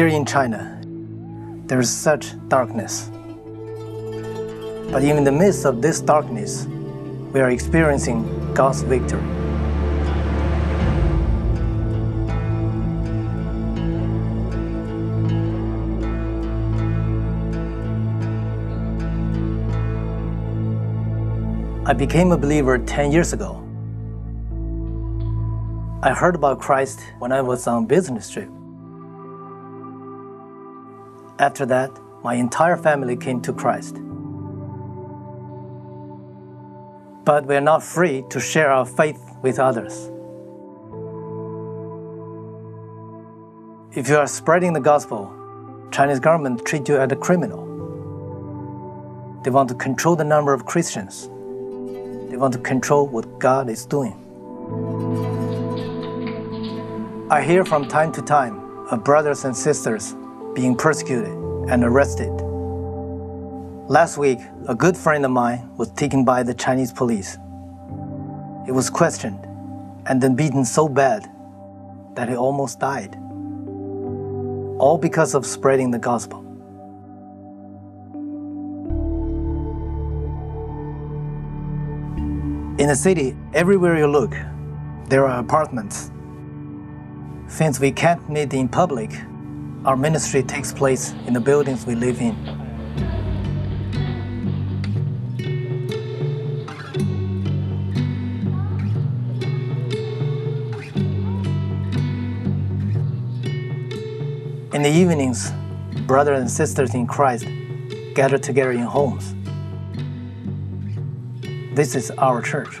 Here in China, there is such darkness. But in the midst of this darkness, we are experiencing God's victory. I became a believer 10 years ago. I heard about Christ when I was on business trip. After that, my entire family came to Christ. But we are not free to share our faith with others. If you are spreading the gospel, Chinese government treat you as a criminal. They want to control the number of Christians. They want to control what God is doing. I hear from time to time of brothers and sisters being persecuted and arrested. Last week, a good friend of mine was taken by the Chinese police. He was questioned and then beaten so bad that he almost died. All because of spreading the gospel. In the city, everywhere you look, there are apartments. Since we can't meet in public, our ministry takes place in the buildings we live in. In the evenings, brothers and sisters in Christ gather together in homes. This is our church.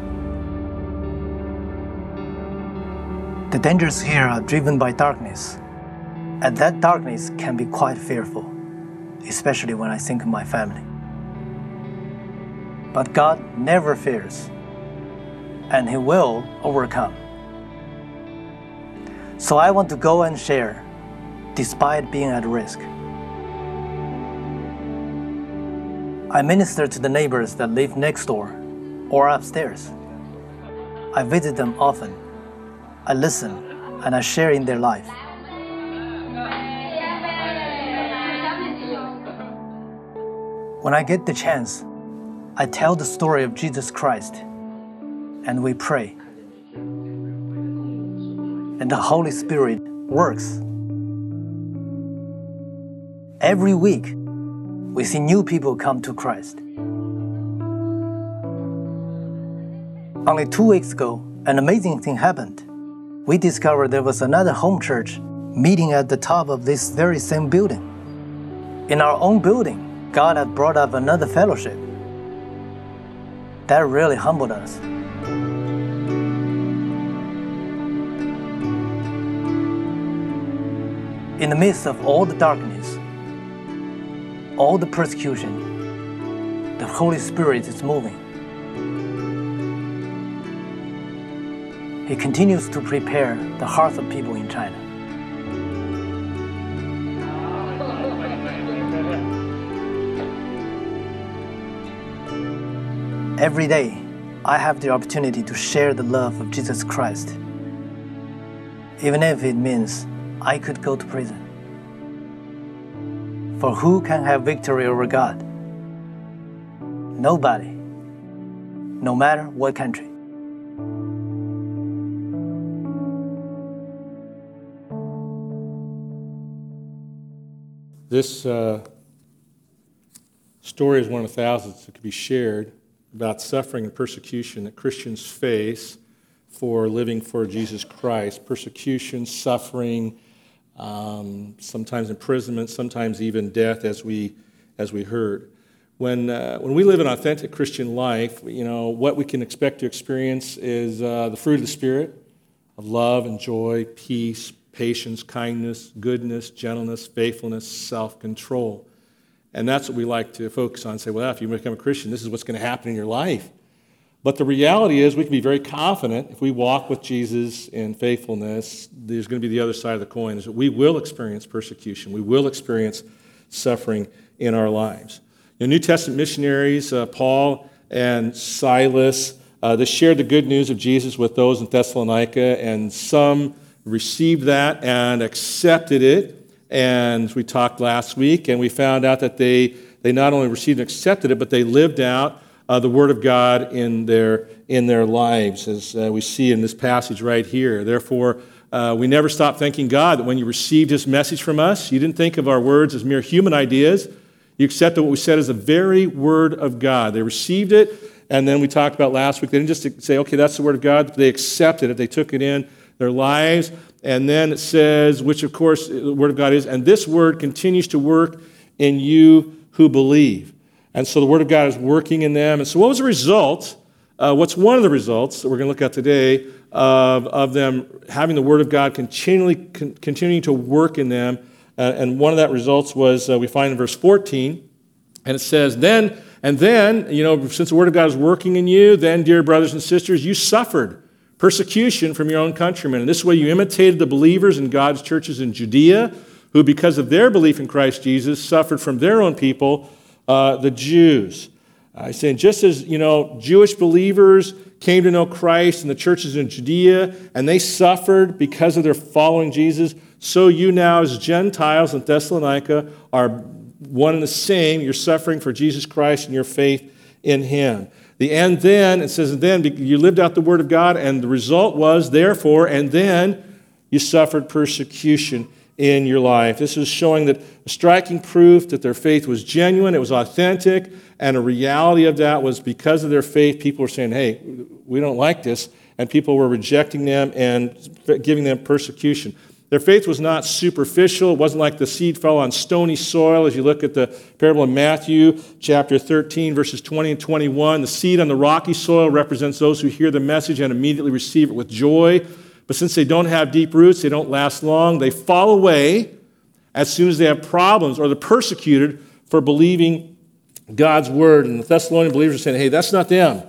The dangers here are driven by darkness, and that darkness can be quite fearful, especially when I think of my family. But God never fears, and He will overcome. So I want to go and share, despite being at risk. I minister to the neighbors that live next door or upstairs. I visit them often I listen and I share in their life. When I get the chance, I tell the story of Jesus Christ and we pray. And the Holy Spirit works. Every week, we see new people come to Christ. Only two weeks ago, an amazing thing happened we discovered there was another home church meeting at the top of this very same building. In our own building, God had brought up another fellowship. That really humbled us. In the midst of all the darkness, all the persecution, the Holy Spirit is moving. He continues to prepare the hearts of people in China. Every day, I have the opportunity to share the love of Jesus Christ, even if it means I could go to prison. For who can have victory over God? Nobody, no matter what country. This uh, story is one of thousands that could be shared about suffering and persecution that Christians face for living for Jesus Christ. Persecution, suffering, um, sometimes imprisonment, sometimes even death, as we, as we heard. When, uh, when we live an authentic Christian life, you know, what we can expect to experience is uh, the fruit of the Spirit of love and joy, peace, patience, kindness, goodness, gentleness, faithfulness, self control. And that's what we like to focus on. Say, well, if you become a Christian, this is what's going to happen in your life. But the reality is, we can be very confident if we walk with Jesus in faithfulness, there's going to be the other side of the coin, is that we will experience persecution. We will experience suffering in our lives. Know, New Testament missionaries, uh, Paul and Silas, uh, they shared the good news of Jesus with those in Thessalonica, and some received that and accepted it. And we talked last week, and we found out that they, they not only received and accepted it, but they lived out uh, the Word of God in their, in their lives, as uh, we see in this passage right here. Therefore, uh, we never stop thanking God that when you received His message from us, you didn't think of our words as mere human ideas. You accepted what we said as the very Word of God. They received it, and then we talked about last week, they didn't just say, okay, that's the Word of God. They accepted it, they took it in their lives. And then it says, which of course the Word of God is, and this Word continues to work in you who believe. And so the Word of God is working in them. And so, what was the result? Uh, what's one of the results that we're going to look at today of, of them having the Word of God continually con- continuing to work in them? Uh, and one of that results was uh, we find in verse 14, and it says, Then, and then, you know, since the Word of God is working in you, then, dear brothers and sisters, you suffered persecution from your own countrymen. And this way you imitated the believers in God's churches in Judea, who, because of their belief in Christ Jesus, suffered from their own people, uh, the Jews. I say, just as you know, Jewish believers came to know Christ in the churches in Judea, and they suffered because of their following Jesus, so you now, as Gentiles in Thessalonica, are one and the same. You're suffering for Jesus Christ and your faith in Him. The end then, it says, and then you lived out the word of God, and the result was, therefore, and then you suffered persecution in your life. This is showing that striking proof that their faith was genuine, it was authentic, and a reality of that was because of their faith, people were saying, hey, we don't like this, and people were rejecting them and giving them persecution. Their faith was not superficial. It wasn't like the seed fell on stony soil. As you look at the parable in Matthew chapter 13, verses 20 and 21, the seed on the rocky soil represents those who hear the message and immediately receive it with joy. But since they don't have deep roots, they don't last long. They fall away as soon as they have problems or they're persecuted for believing God's word. And the Thessalonian believers are saying, hey, that's not them.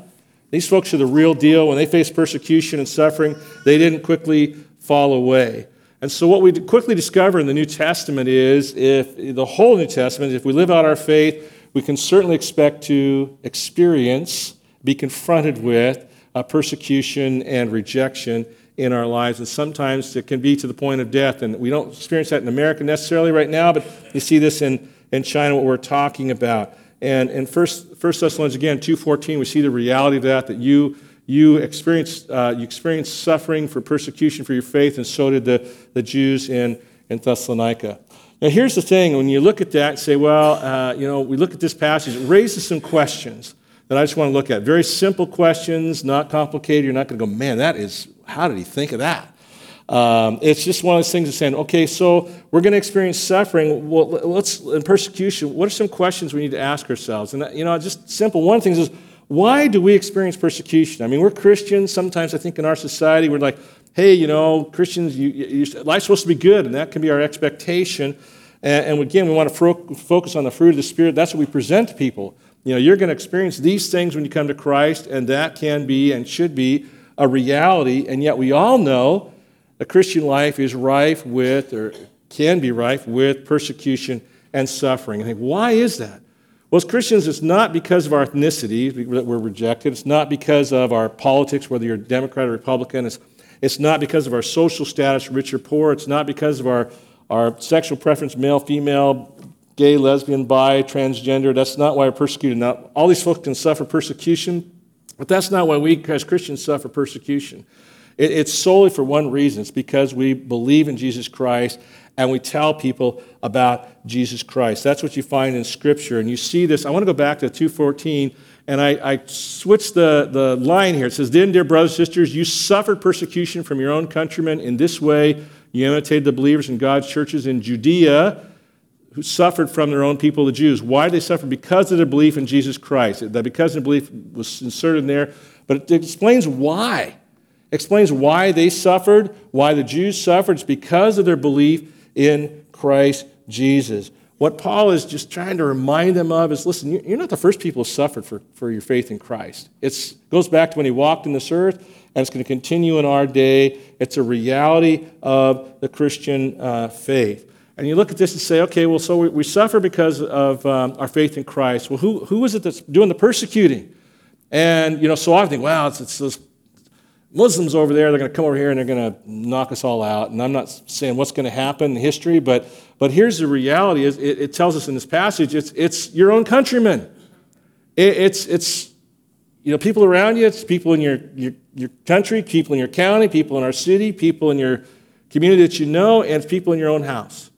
These folks are the real deal. When they face persecution and suffering, they didn't quickly fall away. And so, what we quickly discover in the New Testament is if the whole New Testament, if we live out our faith, we can certainly expect to experience, be confronted with uh, persecution and rejection in our lives. And sometimes it can be to the point of death. And we don't experience that in America necessarily right now, but you see this in, in China, what we're talking about. And in First, First Thessalonians, again, 2.14, we see the reality of that, that you you experienced, uh, you experienced suffering for persecution for your faith, and so did the, the Jews in, in Thessalonica. Now, here's the thing when you look at that and say, well, uh, you know, we look at this passage, it raises some questions that I just want to look at. Very simple questions, not complicated. You're not going to go, man, that is, how did he think of that? Um, it's just one of those things of saying, okay, so we're going to experience suffering. Well, let's, in persecution, what are some questions we need to ask ourselves? And, you know, just simple. One of the things is, why do we experience persecution? I mean, we're Christians. Sometimes I think in our society, we're like, hey, you know, Christians, you, you, life's supposed to be good, and that can be our expectation. And, and again, we want to fo- focus on the fruit of the Spirit. That's what we present to people. You know, you're going to experience these things when you come to Christ, and that can be and should be a reality. And yet, we all know the Christian life is rife with, or can be rife with, persecution and suffering. I think, why is that? Well, as Christians, it's not because of our ethnicity that we're rejected. It's not because of our politics, whether you're Democrat or Republican. It's, it's not because of our social status, rich or poor. It's not because of our, our sexual preference, male, female, gay, lesbian, bi, transgender. That's not why we're persecuted. Now, all these folks can suffer persecution, but that's not why we as Christians suffer persecution. It, it's solely for one reason it's because we believe in Jesus Christ and we tell people about Jesus Christ. That's what you find in Scripture. And you see this. I want to go back to 214, and I, I switched the, the line here. It says, Then, dear brothers and sisters, you suffered persecution from your own countrymen. In this way, you imitated the believers in God's churches in Judea who suffered from their own people, the Jews. Why did they suffer? Because of their belief in Jesus Christ. That because their belief was inserted in there, but it explains why. Explains why they suffered, why the Jews suffered. It's because of their belief in Christ Jesus. what Paul is just trying to remind them of is listen, you're not the first people who suffered for, for your faith in Christ. It goes back to when he walked in this earth, and it's going to continue in our day. It's a reality of the Christian uh, faith. And you look at this and say, okay, well, so we, we suffer because of um, our faith in Christ. Well, who, who is it that's doing the persecuting? And, you know, so I think, wow, it's, it's those Muslims over there, they're going to come over here and they're going to knock us all out. And I'm not saying what's going to happen in history, but, but here's the reality. Is it, it tells us in this passage, it's, it's your own countrymen. It, it's, it's you know, people around you, it's people in your, your, your country, people in your county, people in our city, people in your community that you know, and people in your own house.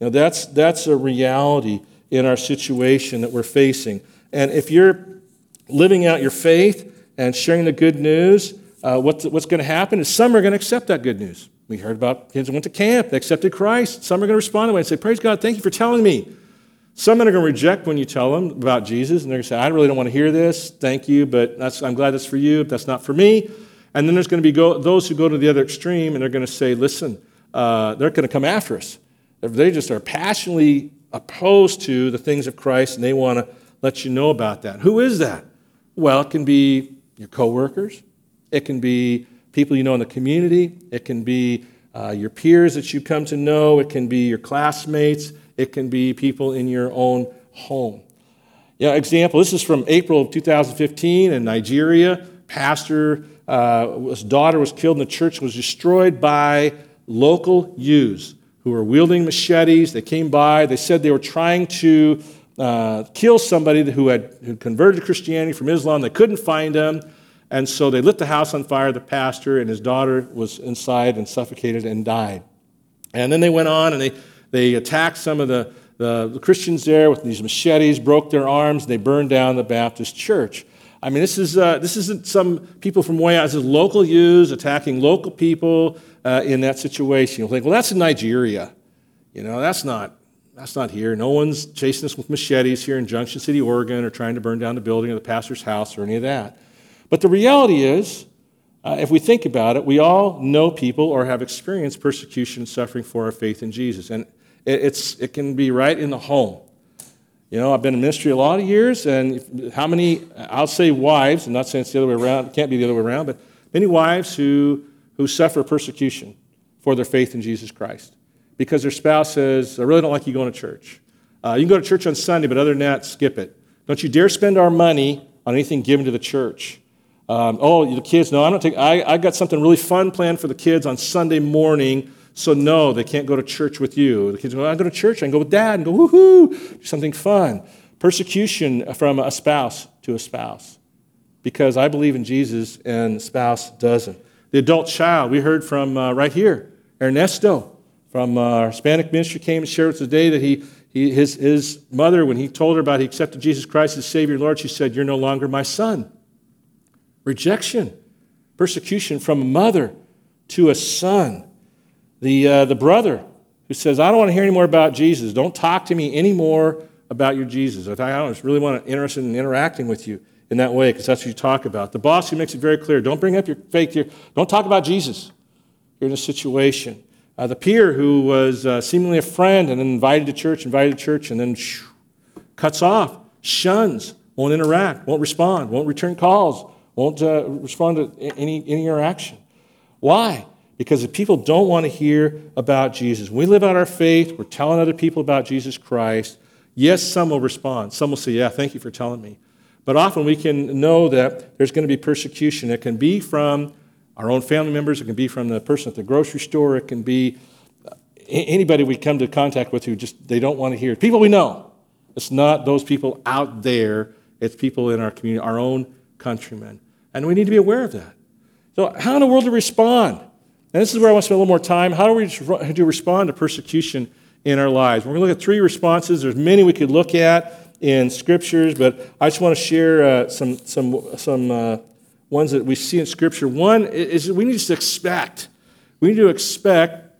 Now, that's, that's a reality in our situation that we're facing. And if you're living out your faith and sharing the good news, uh, what's, what's going to happen is some are going to accept that good news. We heard about kids who went to camp, they accepted Christ. Some are going to respond to it and say, Praise God, thank you for telling me. Some are going to reject when you tell them about Jesus, and they're going to say, I really don't want to hear this. Thank you, but I'm glad that's for you, but that's not for me. And then there's going to be go, those who go to the other extreme, and they're going to say, Listen, uh, they're going to come after us. They just are passionately opposed to the things of Christ, and they want to let you know about that. Who is that? Well, it can be your coworkers, it can be people you know in the community, it can be uh, your peers that you come to know, it can be your classmates, it can be people in your own home. Yeah, example. This is from April of 2015 in Nigeria. Pastor, uh, his daughter was killed in the church, was destroyed by local youths who were wielding machetes. They came by. They said they were trying to uh, kill somebody who had, who converted to Christianity from Islam. They couldn't find him. And so they lit the house on fire, the pastor, and his daughter was inside and suffocated and died. And then they went on and they, they attacked some of the, the, the Christians there with these machetes, broke their arms, and they burned down the Baptist church. I mean, this, is, uh, this isn't some people from way out. This is local youths attacking local people uh, in that situation. You'll think, well, that's in Nigeria. You know, that's not, that's not here. No one's chasing us with machetes here in Junction City, Oregon, or trying to burn down the building of the pastor's house or any of that. But the reality is, uh, if we think about it, we all know people or have experienced persecution and suffering for our faith in Jesus. And it, it's, it can be right in the home. You know, I've been in ministry a lot of years, and how many, I'll say wives, I'm not saying it's the other way around, it can't be the other way around, but many wives who, who suffer persecution for their faith in Jesus Christ because their spouse says, I really don't like you going to church. Uh, you can go to church on Sunday, but other than that, skip it. Don't you dare spend our money on anything given to the church. Um, oh, the kids, no, I don't take, I, I got something really fun planned for the kids on Sunday morning so, no, they can't go to church with you. The kids go, I go to church. I can go with dad and go, woohoo, do something fun. Persecution from a spouse to a spouse. Because I believe in Jesus and the spouse doesn't. The adult child, we heard from uh, right here, Ernesto from uh, our Hispanic ministry came and shared with us today that he, he, his, his mother, when he told her about he accepted Jesus Christ as Savior and Lord, she said, You're no longer my son. Rejection, persecution from a mother to a son. The, uh, the brother who says, I don't want to hear any more about Jesus. Don't talk to me anymore about your Jesus. I, I don't really want to interested in interacting with you in that way because that's what you talk about. The boss who makes it very clear, don't bring up your faith here. Don't talk about Jesus. You're in a situation. Uh, the peer who was uh, seemingly a friend and then invited to church, invited to church, and then shoo, cuts off, shuns, won't interact, won't respond, won't return calls, won't uh, respond to any, any interaction. Why? Because if people don't want to hear about Jesus, we live out our faith, we're telling other people about Jesus Christ. Yes, some will respond. Some will say, Yeah, thank you for telling me. But often we can know that there's going to be persecution. It can be from our own family members, it can be from the person at the grocery store, it can be anybody we come to contact with who just they don't want to hear. People we know. It's not those people out there, it's people in our community, our own countrymen. And we need to be aware of that. So, how in the world to respond? And this is where I want to spend a little more time. How do we do respond to persecution in our lives? We're going to look at three responses. There's many we could look at in scriptures, but I just want to share uh, some, some, some uh, ones that we see in scripture. One is we need to expect. We need to expect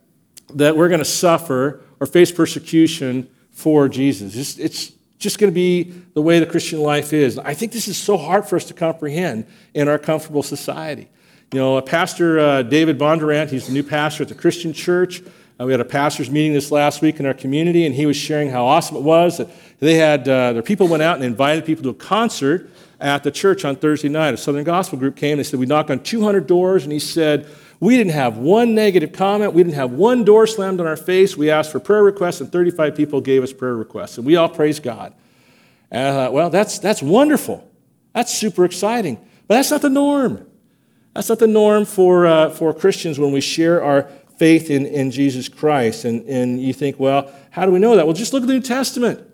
that we're going to suffer or face persecution for Jesus. It's, it's just going to be the way the Christian life is. I think this is so hard for us to comprehend in our comfortable society. You know, Pastor uh, David Bondurant, he's the new pastor at the Christian church. Uh, we had a pastor's meeting this last week in our community, and he was sharing how awesome it was that they had uh, their people went out and invited people to a concert at the church on Thursday night. A Southern Gospel group came. They said we knocked on 200 doors, and he said we didn't have one negative comment. We didn't have one door slammed on our face. We asked for prayer requests, and 35 people gave us prayer requests. And we all praised God. And I thought, well, that's, that's wonderful. That's super exciting. But that's not the norm. That's not the norm for, uh, for Christians when we share our faith in, in Jesus Christ. And, and you think, well, how do we know that? Well, just look at the New Testament.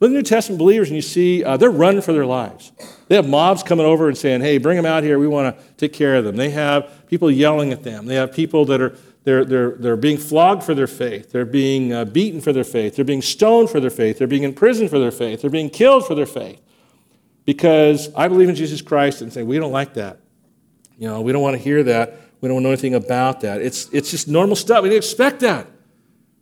The New Testament believers, and you see uh, they're running for their lives. They have mobs coming over and saying, hey, bring them out here. We want to take care of them. They have people yelling at them. They have people that are they're, they're, they're being flogged for their faith. They're being uh, beaten for their faith. They're being stoned for their faith. They're being imprisoned for their faith. They're being killed for their faith. Because I believe in Jesus Christ and say, we don't like that. You know, we don't want to hear that. We don't know anything about that. It's, it's just normal stuff. We didn't expect that.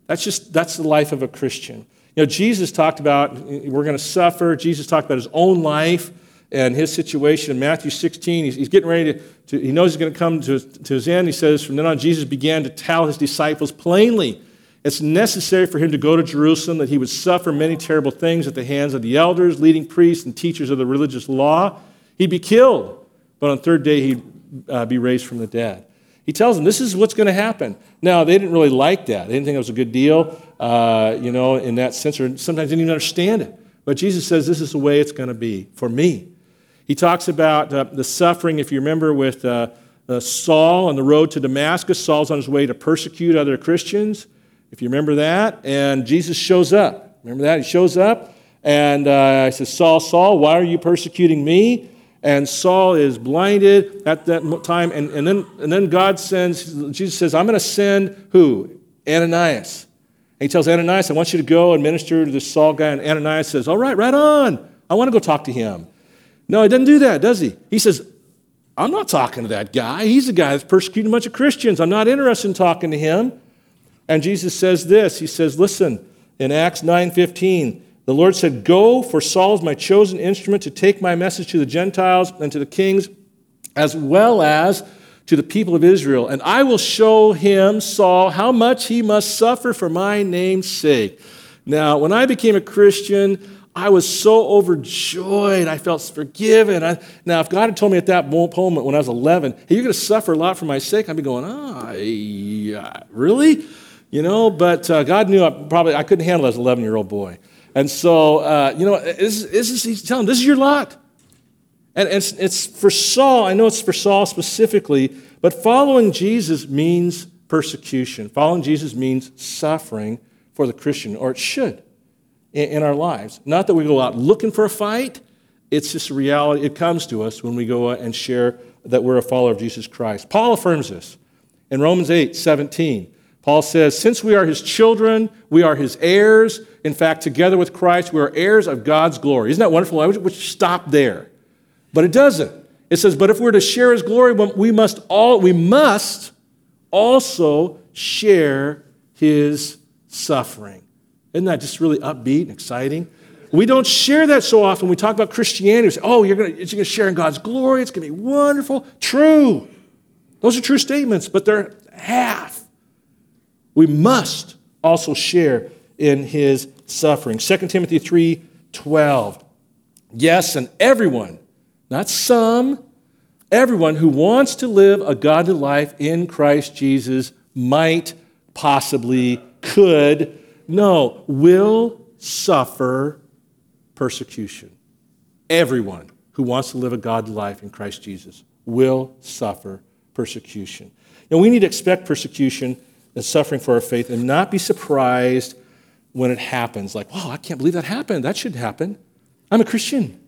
That's just, that's the life of a Christian. You know, Jesus talked about we're going to suffer. Jesus talked about his own life and his situation in Matthew 16. He's, he's getting ready to, to, he knows he's going to come to, to his end. He says, From then on, Jesus began to tell his disciples plainly it's necessary for him to go to Jerusalem, that he would suffer many terrible things at the hands of the elders, leading priests, and teachers of the religious law. He'd be killed, but on the third day, he'd uh, be raised from the dead. He tells them this is what's going to happen. Now, they didn't really like that. They didn't think it was a good deal, uh, you know, in that sense, or sometimes didn't even understand it. But Jesus says this is the way it's going to be for me. He talks about uh, the suffering, if you remember, with uh, uh, Saul on the road to Damascus. Saul's on his way to persecute other Christians, if you remember that. And Jesus shows up. Remember that? He shows up and uh, he says, Saul, Saul, why are you persecuting me? And Saul is blinded at that time. And, and, then, and then God sends, Jesus says, I'm going to send who? Ananias. And he tells Ananias, I want you to go and minister to this Saul guy. And Ananias says, All right, right on. I want to go talk to him. No, he doesn't do that, does he? He says, I'm not talking to that guy. He's the guy that's persecuting a bunch of Christians. I'm not interested in talking to him. And Jesus says this. He says, listen, in Acts 9:15, the Lord said, Go, for Saul is my chosen instrument to take my message to the Gentiles and to the kings, as well as to the people of Israel. And I will show him, Saul, how much he must suffer for my name's sake. Now, when I became a Christian, I was so overjoyed. I felt forgiven. I, now, if God had told me at that moment when I was 11, hey, you're going to suffer a lot for my sake, I'd be going, ah, oh, yeah, really? You know, but uh, God knew I probably I couldn't handle it as an 11 year old boy. And so, uh, you know, this, is, he's telling this is your lot. And it's, it's for Saul, I know it's for Saul specifically, but following Jesus means persecution. Following Jesus means suffering for the Christian, or it should in, in our lives. Not that we go out looking for a fight, it's just a reality. It comes to us when we go and share that we're a follower of Jesus Christ. Paul affirms this in Romans 8 17. Paul says, Since we are his children, we are his heirs. In fact, together with Christ, we are heirs of God's glory. Isn't that wonderful? I wish stop there. But it doesn't. It says, But if we're to share his glory, we must all we must also share his suffering. Isn't that just really upbeat and exciting? We don't share that so often. We talk about Christianity. We say, oh, you're going to share in God's glory. It's going to be wonderful. True. Those are true statements, but they're half. We must also share in his suffering. 2 Timothy 3 12. Yes, and everyone, not some, everyone who wants to live a godly life in Christ Jesus might, possibly, could no, will suffer persecution. Everyone who wants to live a godly life in Christ Jesus will suffer persecution. Now, we need to expect persecution and suffering for our faith and not be surprised when it happens. Like, wow, I can't believe that happened. That should happen. I'm a Christian.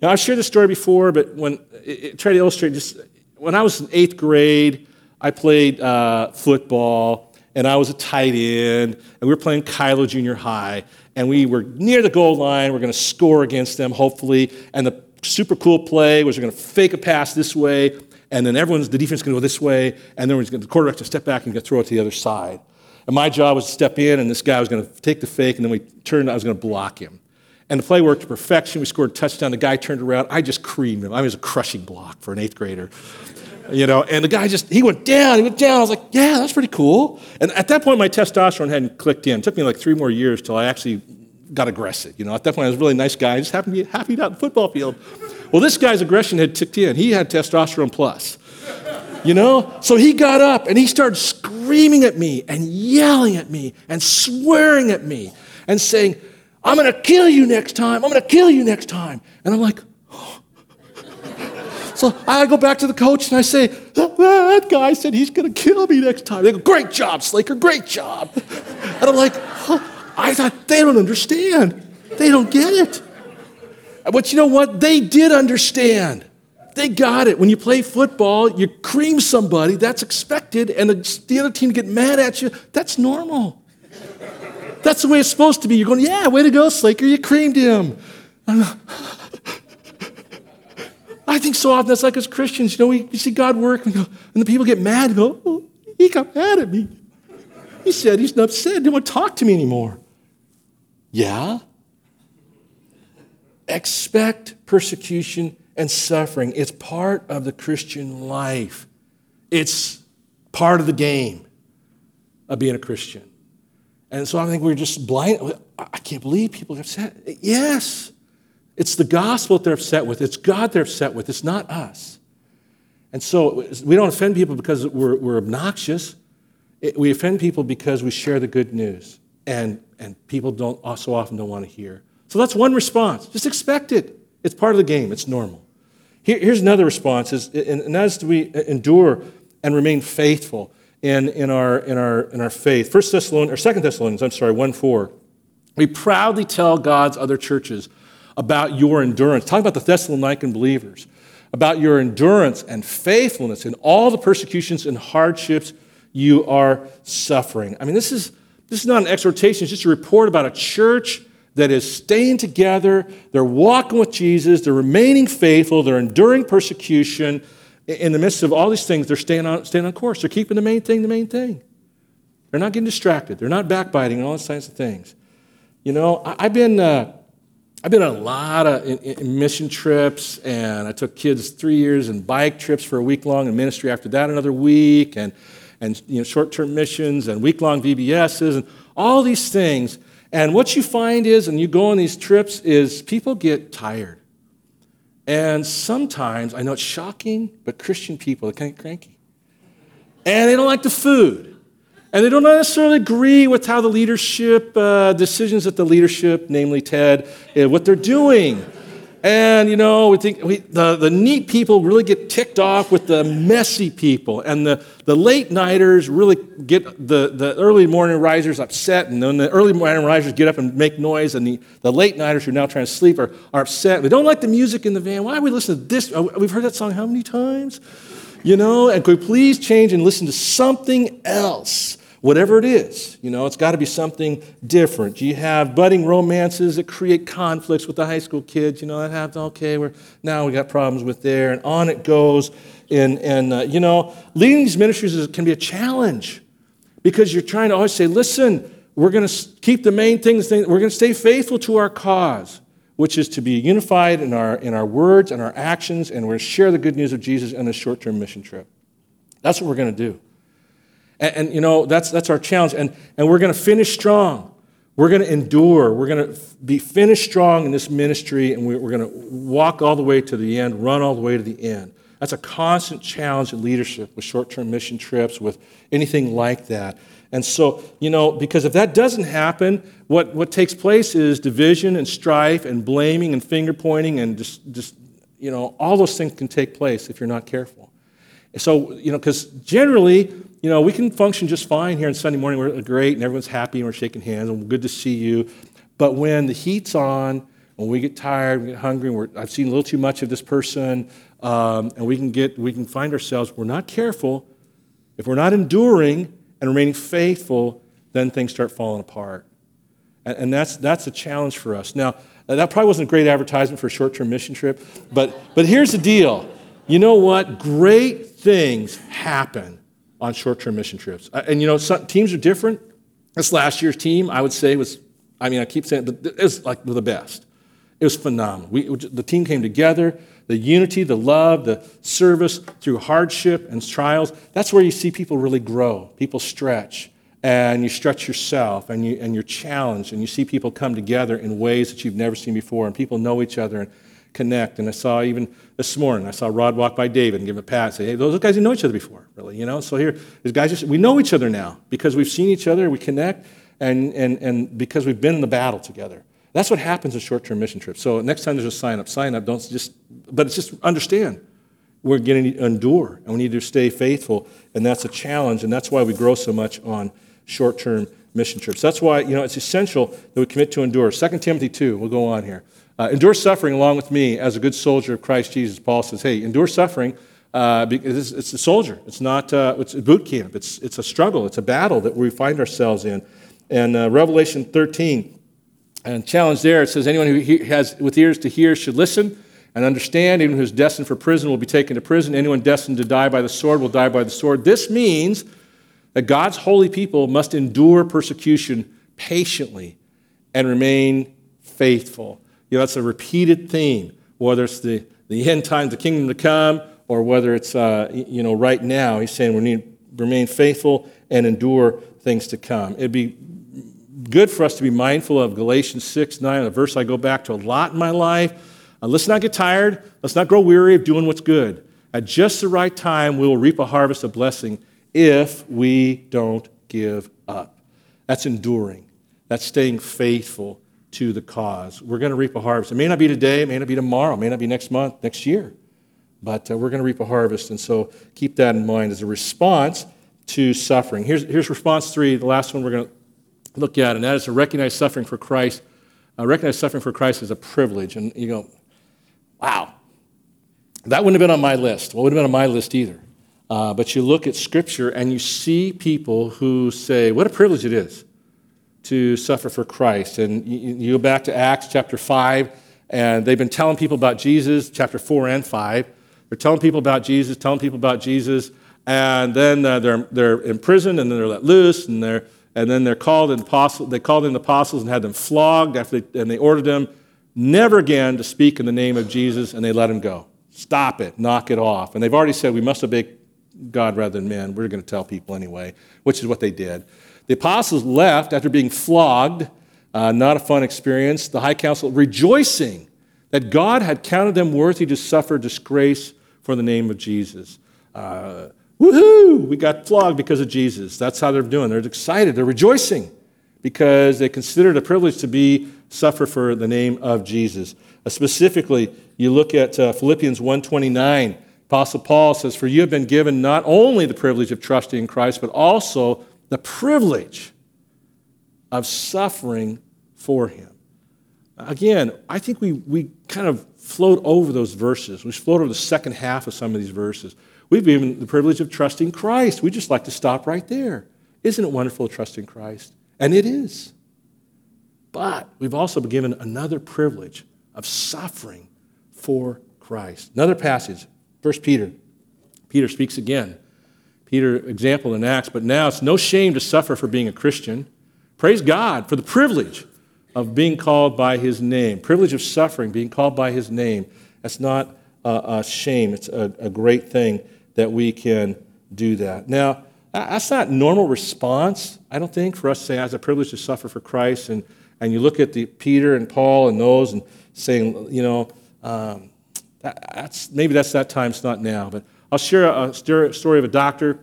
Now, I've shared this story before, but when it, try to illustrate just when I was in eighth grade, I played uh, football and I was a tight end, and we were playing Kylo Junior High, and we were near the goal line. We're going to score against them, hopefully. And the super cool play was we're going to fake a pass this way, and then everyone's the defense is going to go this way, and then we're going to, the step back and throw it to the other side. And my job was to step in, and this guy was going to take the fake, and then we turned. I was going to block him. And the play worked to perfection. We scored a touchdown. The guy turned around. I just creamed him. I was a crushing block for an eighth grader. You know, and the guy just, he went down, he went down. I was like, yeah, that's pretty cool. And at that point, my testosterone hadn't clicked in. It took me like three more years till I actually got aggressive. You know, at that point, I was a really nice guy. I just happened to be happy out in the football field. Well, this guy's aggression had ticked in. He had testosterone plus. You know? So he got up and he started screaming at me and yelling at me and swearing at me and saying, I'm going to kill you next time. I'm going to kill you next time. And I'm like, so I go back to the coach and I say, that guy said he's going to kill me next time. They go, great job, Slaker, great job. And I'm like, I thought they don't understand. They don't get it. But you know what? They did understand. They got it. When you play football, you cream somebody, that's expected, and the, the other team get mad at you, that's normal. That's the way it's supposed to be. You're going, yeah, way to go, Slaker, you creamed him. I think so often that's like as Christians, you know, we, we see God work and, go, and the people get mad and go, oh, he got mad at me. He said he's upset, he didn't want to talk to me anymore. Yeah? Expect persecution and suffering. It's part of the Christian life, it's part of the game of being a Christian. And so I think we're just blind. I can't believe people are upset. Yes, it's the gospel that they're upset with, it's God they're upset with, it's not us. And so we don't offend people because we're, we're obnoxious. we offend people because we share the good news, and, and people don't uh, so often don't want to hear. So that's one response. Just expect it. It's part of the game. It's normal. Here, here's another response, is, and that is we uh, endure and remain faithful in, in, our, in, our, in our faith. First Thessalonians, or Second Thessalonians, I'm sorry, 1 4. We proudly tell God's other churches about your endurance. Talk about the Thessalonican believers, about your endurance and faithfulness in all the persecutions and hardships you are suffering. I mean, this is, this is not an exhortation, it's just a report about a church that is staying together, they're walking with Jesus, they're remaining faithful, they're enduring persecution. In the midst of all these things, they're staying on, staying on course. They're keeping the main thing the main thing. They're not getting distracted. They're not backbiting and all those kinds of things. You know, I, have been, uh, I've been on a lot of mission trips, and I took kids three years in bike trips for a week long, and ministry after that another week, and, and you know, short term missions, and week long VBSs, and all these things. And what you find is, and you go on these trips, is people get tired. And sometimes, I know it's shocking, but Christian people are kind of cranky. And they don't like the food. And they don't necessarily agree with how the leadership, uh, decisions that the leadership, namely Ted, uh, what they're doing. And, you know, we think we, the, the neat people really get ticked off with the messy people. And the, the late nighters really get the, the early morning risers upset. And then the early morning risers get up and make noise. And the, the late nighters who are now trying to sleep are, are upset. They don't like the music in the van. Why are we listen to this? Uh, we've heard that song how many times? You know, and could we please change and listen to something else? whatever it is. You know, it's got to be something different. You have budding romances that create conflicts with the high school kids. You know, that happens. Okay, we're now we got problems with there, and on it goes. And and uh, you know, leading these ministries is, can be a challenge because you're trying to always say, listen, we're going to keep the main things. We're going to stay faithful to our cause. Which is to be unified in our, in our words and our actions, and we're to share the good news of Jesus on a short term mission trip. That's what we're going to do. And, and, you know, that's, that's our challenge. And, and we're going to finish strong. We're going to endure. We're going to be finished strong in this ministry, and we're going to walk all the way to the end, run all the way to the end. That's a constant challenge in leadership with short term mission trips, with anything like that. And so, you know, because if that doesn't happen, what, what takes place is division and strife and blaming and finger pointing and just, just, you know, all those things can take place if you're not careful. So, you know, because generally, you know, we can function just fine here on Sunday morning. We're great and everyone's happy and we're shaking hands and good to see you. But when the heat's on, when we get tired, we get hungry, we're, I've seen a little too much of this person, um, and we can get, we can find ourselves, we're not careful. If we're not enduring and remaining faithful, then things start falling apart. And, and that's, that's a challenge for us. Now, that probably wasn't a great advertisement for a short term mission trip, but, but here's the deal. You know what? Great things happen on short-term mission trips. Uh, and you know, some, teams are different. This last year's team, I would say, was, I mean, I keep saying, but it was like the best. It was phenomenal. We, the team came together, the unity, the love, the service through hardship and trials. That's where you see people really grow. People stretch, and you stretch yourself, and, you, and you're challenged, and you see people come together in ways that you've never seen before, and people know each other and connect. And I saw even this morning, I saw Rod walk by David and give him a pat and say, hey, those guys didn't know each other before, really, you know? So here, these guys just, we know each other now because we've seen each other, we connect, and, and, and because we've been in the battle together. That's what happens in short-term mission trips. So next time there's a sign up, sign up. Don't just, but it's just understand we're going to endure and we need to stay faithful, and that's a challenge, and that's why we grow so much on short-term mission trips. That's why you know it's essential that we commit to endure. 2 Timothy 2. We'll go on here. Uh, endure suffering along with me as a good soldier of Christ Jesus. Paul says, "Hey, endure suffering." Uh, because it's a soldier. It's not. Uh, it's a boot camp. It's it's a struggle. It's a battle that we find ourselves in. And uh, Revelation 13 and challenge there, it says, anyone who has with ears to hear should listen and understand. Anyone who's destined for prison will be taken to prison. Anyone destined to die by the sword will die by the sword. This means that God's holy people must endure persecution patiently and remain faithful. You know, that's a repeated theme, whether it's the, the end times, the kingdom to come, or whether it's, uh, you know, right now. He's saying we need remain faithful and endure things to come. It'd be good for us to be mindful of Galatians 6 9, a verse I go back to a lot in my life. Uh, let's not get tired. Let's not grow weary of doing what's good. At just the right time, we will reap a harvest of blessing if we don't give up. That's enduring, that's staying faithful to the cause. We're going to reap a harvest. It may not be today, it may not be tomorrow, it may not be next month, next year, but uh, we're going to reap a harvest. And so keep that in mind as a response to suffering. Here's, here's response three, the last one we're going to look at, and that is to recognize suffering for Christ. Uh, recognize suffering for Christ as a privilege. And you go, wow, that wouldn't have been on my list. Well, wouldn't have been on my list either. Uh, but you look at Scripture and you see people who say, what a privilege it is to suffer for Christ. And you, you go back to Acts chapter 5, and they've been telling people about Jesus, chapter 4 and 5. They're telling people about Jesus, telling people about Jesus, and then uh, they're, they're in prison, and then they're let loose, and they're and then they're called in apostle, they called in the apostles and had them flogged after they, and they ordered them never again to speak in the name of Jesus, and they let them go. Stop it, knock it off. And they've already said we must obey God rather than men. We're going to tell people anyway, which is what they did. The apostles left after being flogged, uh, not a fun experience. The high council rejoicing that God had counted them worthy to suffer disgrace for the name of Jesus. Uh, Woohoo! We got flogged because of Jesus. That's how they're doing. They're excited. They're rejoicing because they consider it a privilege to be suffer for the name of Jesus. Uh, specifically, you look at uh, Philippians 1:29. Apostle Paul says, "For you have been given not only the privilege of trusting in Christ, but also the privilege of suffering for Him." Again, I think we, we kind of float over those verses. We float over the second half of some of these verses. We've been the privilege of trusting Christ. We just like to stop right there. Isn't it wonderful to trust in Christ? And it is. But we've also been given another privilege of suffering for Christ. Another passage, 1 Peter. Peter speaks again. Peter, example in Acts, but now it's no shame to suffer for being a Christian. Praise God for the privilege of being called by his name, privilege of suffering, being called by his name. That's not a, shame, it's a great thing that we can do that. Now, that's not normal response, I don't think, for us to say, I have a privilege to suffer for Christ. And, and you look at the Peter and Paul and those and saying, you know, um, that, that's, maybe that's that time, it's not now. But I'll share a, story of a doctor,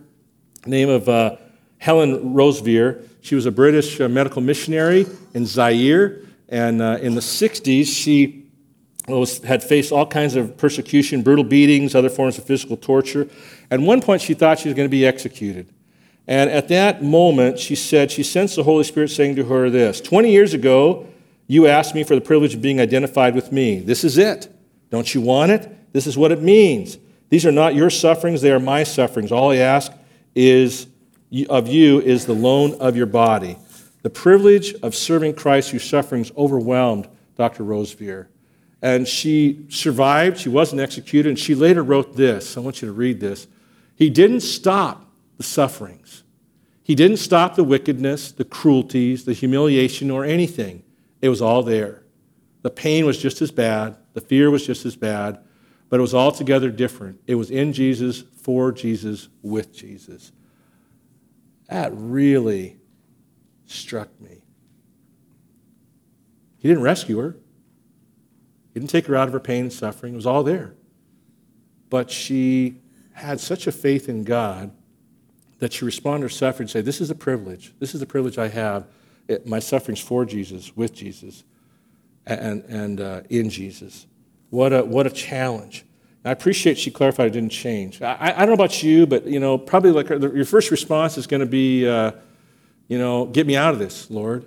name of uh, Helen Roseveare. She was a British uh, medical missionary in Zaire. And uh, in the 60s, she was, had faced all kinds of persecution, brutal beatings, other forms of physical torture. At one point, she thought she was going to be executed. And at that moment, she said, she sensed the Holy Spirit saying to her this 20 years ago, you asked me for the privilege of being identified with me. This is it. Don't you want it? This is what it means. These are not your sufferings, they are my sufferings. All I ask is of you is the loan of your body. The privilege of serving Christ through sufferings overwhelmed Dr. Roseveare. And she survived, she wasn't executed, and she later wrote this. I want you to read this. He didn't stop the sufferings, he didn't stop the wickedness, the cruelties, the humiliation, or anything. It was all there. The pain was just as bad, the fear was just as bad, but it was altogether different. It was in Jesus, for Jesus, with Jesus. That really struck me. He didn't rescue her. Didn't take her out of her pain and suffering. It was all there. But she had such a faith in God that she responded to her suffering and said, This is a privilege. This is a privilege I have. It, my suffering's for Jesus, with Jesus, and, and uh, in Jesus. What a, what a challenge. I appreciate she clarified it didn't change. I, I don't know about you, but you know, probably like your first response is going to be, uh, you know, get me out of this, Lord.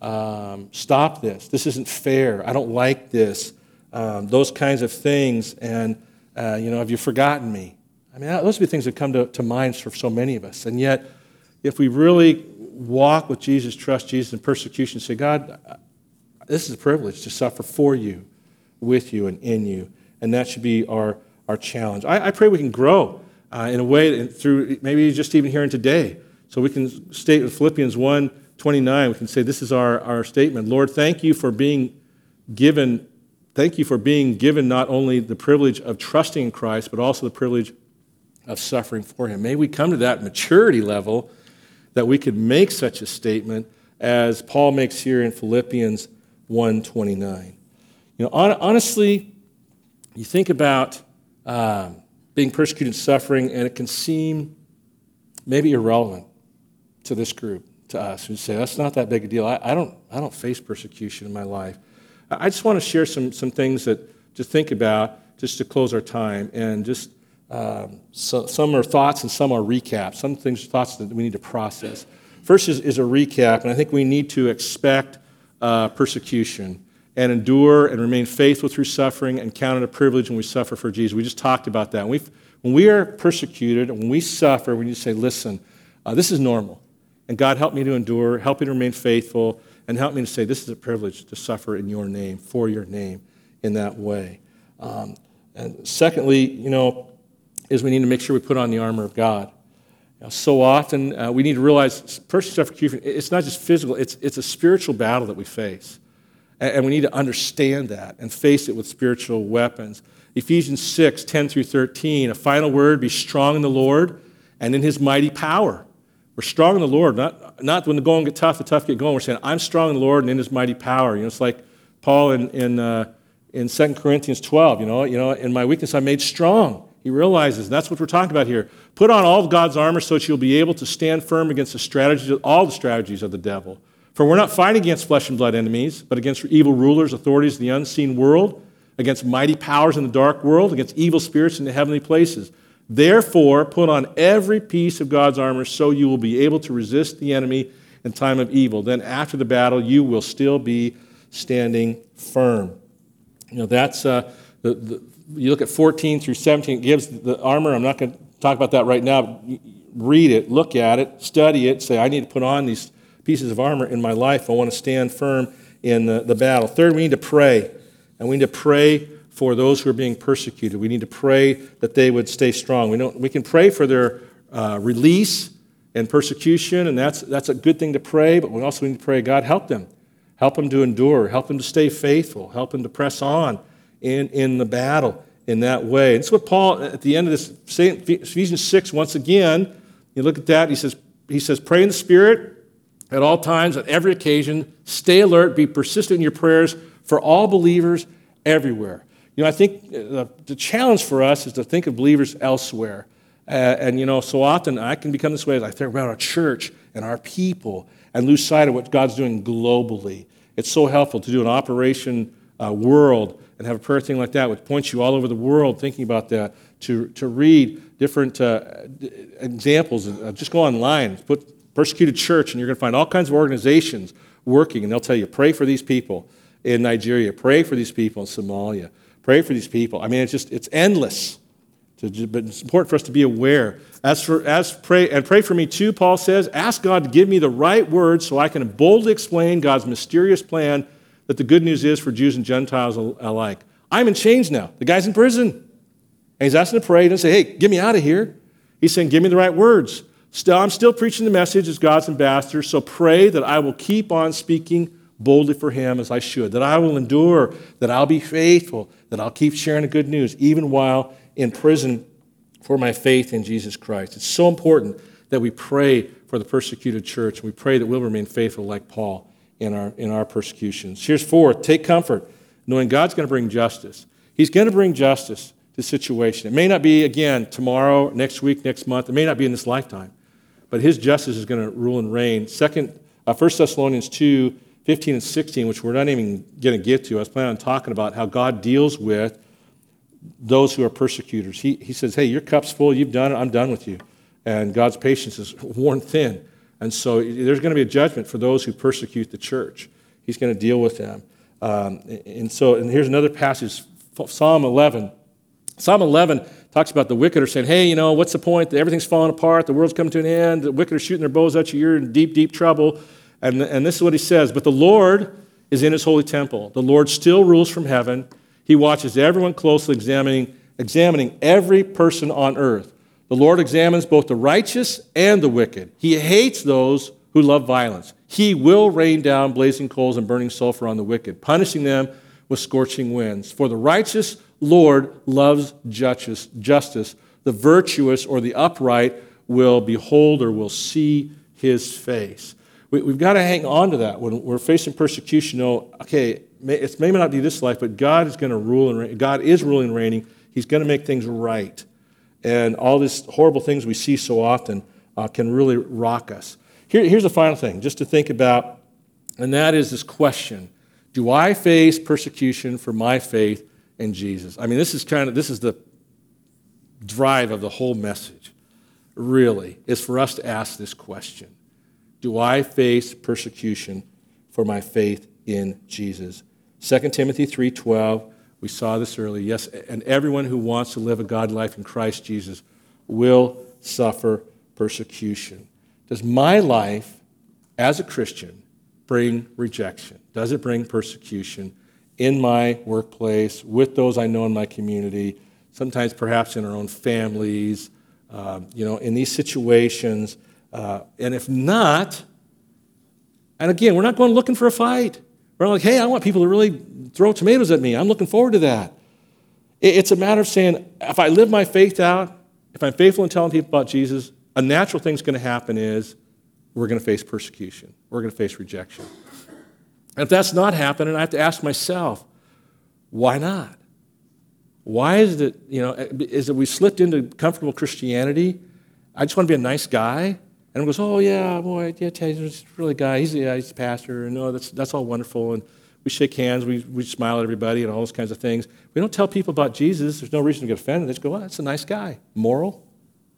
Um, stop this. This isn't fair. I don't like this. Um, those kinds of things. And, uh, you know, have you forgotten me? I mean, those would be things that come to, to mind for so many of us. And yet, if we really walk with Jesus, trust Jesus in persecution, say, God, this is a privilege to suffer for you, with you, and in you. And that should be our, our challenge. I, I pray we can grow uh, in a way that through maybe just even hearing today. So we can state in Philippians 1 29, we can say this is our, our statement. Lord, thank you for being given, thank you for being given not only the privilege of trusting in Christ, but also the privilege of suffering for him. May we come to that maturity level that we could make such a statement as Paul makes here in Philippians 1:29. You know, honestly, you think about um, being persecuted, suffering, and it can seem maybe irrelevant to this group to us who say, that's not that big a deal. I, I, don't, I don't face persecution in my life. I just want to share some, some things that to think about just to close our time. And just um, so, some are thoughts and some are recaps. Some things, thoughts that we need to process. First is, is a recap, and I think we need to expect uh, persecution and endure and remain faithful through suffering and count it a privilege when we suffer for Jesus. We just talked about that. When, when we are persecuted and when we suffer, we need to say, listen, uh, this is normal. And God, help me to endure, help me to remain faithful, and help me to say, this is a privilege to suffer in your name, for your name, in that way. Um, and secondly, you know, is we need to make sure we put on the armor of God. Know, so often uh, we need to realize persecution, it's not just physical, it's, it's a spiritual battle that we face. And, and we need to understand that and face it with spiritual weapons. Ephesians 6, 10 through 13, a final word be strong in the Lord and in his mighty power. We're strong in the Lord, not, not when the going get tough, the tough get going. We're saying, I'm strong in the Lord and in his mighty power. You know, it's like Paul in, in, uh, in 2 Corinthians 12, you know, you know, in my weakness I'm made strong. He realizes that's what we're talking about here. Put on all of God's armor so that you'll be able to stand firm against the strategies, all the strategies of the devil. For we're not fighting against flesh and blood enemies, but against evil rulers, authorities, of the unseen world, against mighty powers in the dark world, against evil spirits in the heavenly places. Therefore, put on every piece of God's armor so you will be able to resist the enemy in time of evil. Then, after the battle, you will still be standing firm. You know, that's, uh, the, the, you look at 14 through 17, it gives the armor. I'm not going to talk about that right now. Read it, look at it, study it, say, I need to put on these pieces of armor in my life. I want to stand firm in the, the battle. Third, we need to pray. And we need to pray for those who are being persecuted. We need to pray that they would stay strong. We, don't, we can pray for their uh, release and persecution, and that's, that's a good thing to pray, but we also need to pray, God, help them. Help them to endure. Help them to stay faithful. Help them to press on in, in the battle in that way. And that's what Paul, at the end of this, Ephesians 6, once again, you look at that, he says, he says, pray in the Spirit at all times, at every occasion. Stay alert, be persistent in your prayers for all believers everywhere. You know, I think uh, the challenge for us is to think of believers elsewhere. Uh, and, you know, so often I can become this way as I think about our church and our people and lose sight of what God's doing globally. It's so helpful to do an Operation uh, World and have a prayer thing like that, which points you all over the world thinking about that, to, to read different uh, examples. Just go online, put persecuted church, and you're going to find all kinds of organizations working, and they'll tell you, pray for these people in Nigeria, pray for these people in Somalia Pray for these people. I mean, it's just, it's endless. But it's important for us to be aware. As for, as pray, and pray for me too, Paul says, ask God to give me the right words so I can boldly explain God's mysterious plan that the good news is for Jews and Gentiles alike. I'm in chains now. The guy's in prison. And he's asking to pray. He doesn't say, hey, get me out of here. He's saying, give me the right words. Still, I'm still preaching the message as God's ambassador, so pray that I will keep on speaking boldly for him as I should, that I will endure, that I'll be faithful, that I'll keep sharing the good news, even while in prison for my faith in Jesus Christ. It's so important that we pray for the persecuted church. We pray that we'll remain faithful like Paul in our, in our persecutions. Here's fourth take comfort, knowing God's going to bring justice. He's going to bring justice to the situation. It may not be, again, tomorrow, next week, next month. It may not be in this lifetime. But his justice is going to rule and reign. Second, uh, 1 Thessalonians 2, 15 and 16, which we're not even going to get to. I was planning on talking about how God deals with those who are persecutors. He, he says, Hey, your cup's full. You've done it. I'm done with you. And God's patience is worn thin. And so there's going to be a judgment for those who persecute the church. He's going to deal with them. Um, and so, and here's another passage Psalm 11. Psalm 11 talks about the wicked are saying, hey, you know, what's the point? Everything's falling apart. The world's coming to an end. The wicked are shooting their bows at you. You're in deep, deep trouble. And, and this is what he says But the Lord is in his holy temple. The Lord still rules from heaven. He watches everyone closely, examining, examining every person on earth. The Lord examines both the righteous and the wicked. He hates those who love violence. He will rain down blazing coals and burning sulfur on the wicked, punishing them with scorching winds. For the righteous Lord loves justice. justice. The virtuous or the upright will behold or will see his face. We, have got to hang on to that when we're facing persecution. Know, okay, it may not be this life, but God is going to rule and reign. God is ruling and reigning. He's going to make things right. And all these horrible things we see so often uh, can really rock us. Here, here's the final thing, just to think about, and that is this question Do I face persecution for my faith in Jesus? I mean, this is kind of this is the drive of the whole message, really, is for us to ask this question Do I face persecution for my faith in Jesus? 2 Timothy 3:12 we saw this earlier. Yes, and everyone who wants to live a God life in Christ Jesus will suffer persecution. Does my life as a Christian bring rejection? Does it bring persecution in my workplace, with those I know in my community, sometimes perhaps in our own families, uh, you know, in these situations? Uh, and if not, and again, we're not going looking for a fight. We're like, hey, I want people to really throw tomatoes at me. I'm looking forward to that. It's a matter of saying, if I live my faith out, if I'm faithful in telling people about Jesus, a natural thing's going to happen is we're going to face persecution. We're going to face rejection. And if that's not happening, I have to ask myself, why not? Why is it, you know, is it we slipped into comfortable Christianity? I just want to be a nice guy. And it goes, oh, yeah, boy, yeah, really a guy. He's, yeah, he's a pastor. And no, that's, that's all wonderful. And we shake hands, we, we smile at everybody, and all those kinds of things. We don't tell people about Jesus. There's no reason to get offended. They just go, oh, that's a nice guy. Moral,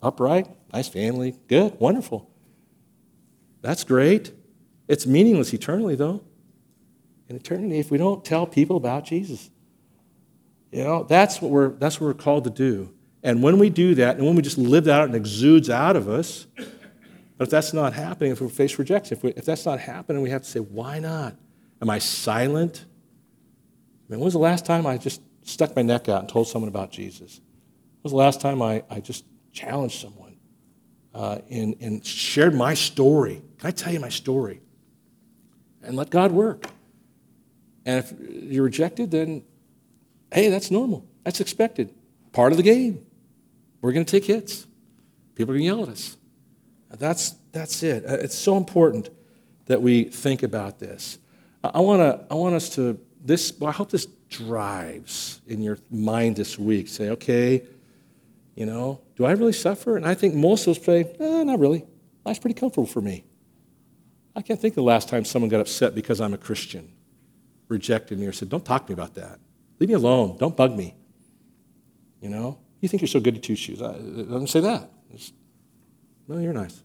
upright, nice family, good, wonderful. That's great. It's meaningless eternally, though. In eternity, if we don't tell people about Jesus. You know, that's what we're, that's what we're called to do. And when we do that, and when we just live that out and exudes out of us, but if that's not happening, if we face rejection, if, we, if that's not happening, we have to say, why not? Am I silent? I mean, when was the last time I just stuck my neck out and told someone about Jesus? When was the last time I, I just challenged someone uh, and, and shared my story? Can I tell you my story? And let God work. And if you're rejected, then hey, that's normal. That's expected. Part of the game. We're going to take hits. People are going to yell at us. That's, that's it. Uh, it's so important that we think about this. I want, to, I want us to, this, well, I hope this drives in your mind this week. Say, okay, you know, do I really suffer? And I think most of us say, eh, not really. Life's pretty comfortable for me. I can't think of the last time someone got upset because I'm a Christian, rejected me, or said, don't talk to me about that. Leave me alone. Don't bug me. You know, you think you're so good at two shoes. I, it doesn't say that. It's, well, you're nice.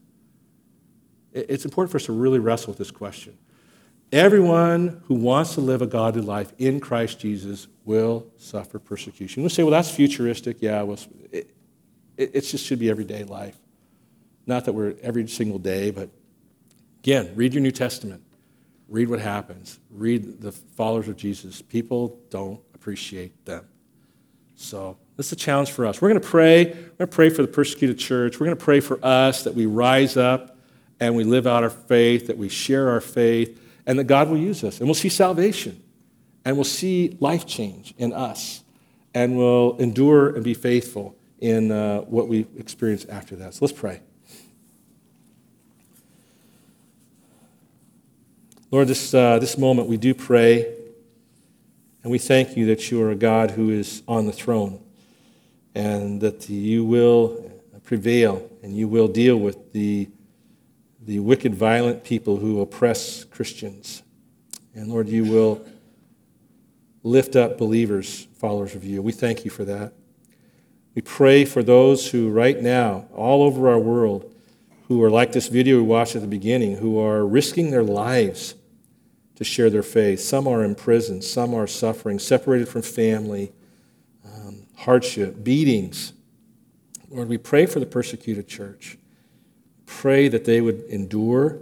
It's important for us to really wrestle with this question. Everyone who wants to live a godly life in Christ Jesus will suffer persecution. You say, well, that's futuristic. Yeah, well, it, it, it just should be everyday life. Not that we're every single day, but again, read your New Testament. Read what happens. Read the followers of Jesus. People don't appreciate them. So this is a challenge for us. We're going to pray. We're going to pray for the persecuted church. We're going to pray for us that we rise up and we live out our faith, that we share our faith, and that God will use us, and we'll see salvation, and we'll see life change in us, and we'll endure and be faithful in uh, what we experience after that. So let's pray. Lord, this, uh, this moment we do pray, and we thank you that you are a God who is on the throne, and that you will prevail, and you will deal with the, the wicked, violent people who oppress Christians. And Lord, you will lift up believers, followers of you. We thank you for that. We pray for those who, right now, all over our world, who are like this video we watched at the beginning, who are risking their lives to share their faith. Some are in prison, some are suffering, separated from family, hardship, beatings. Lord, we pray for the persecuted church. Pray that they would endure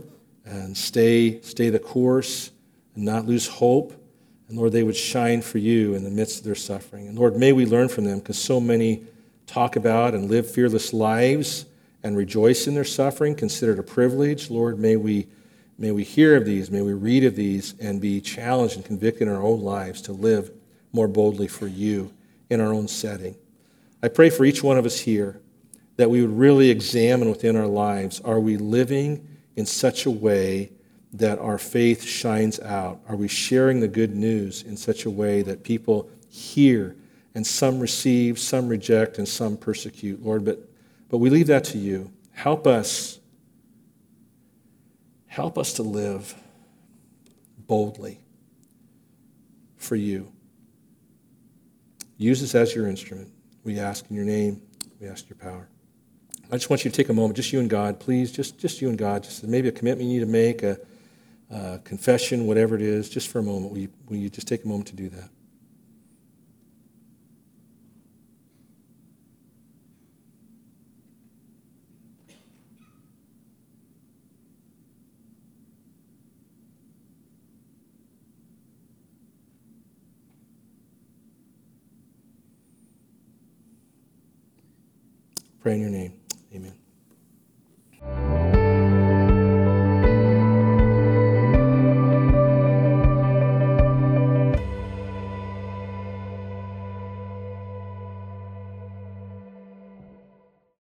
and stay, stay the course and not lose hope. And Lord, they would shine for you in the midst of their suffering. And Lord, may we learn from them because so many talk about and live fearless lives and rejoice in their suffering, consider it a privilege. Lord, may we, may we hear of these, may we read of these, and be challenged and convicted in our own lives to live more boldly for you in our own setting. I pray for each one of us here that we would really examine within our lives are we living in such a way that our faith shines out? Are we sharing the good news in such a way that people hear and some receive, some reject, and some persecute, Lord? But, but we leave that to you. Help us. Help us to live boldly for you. Use us as your instrument. We ask in your name, we ask your power. I just want you to take a moment, just you and God, please, just, just you and God, just maybe a commitment you need to make, a, a confession, whatever it is, just for a moment. Will you, will you just take a moment to do that? Pray in your name.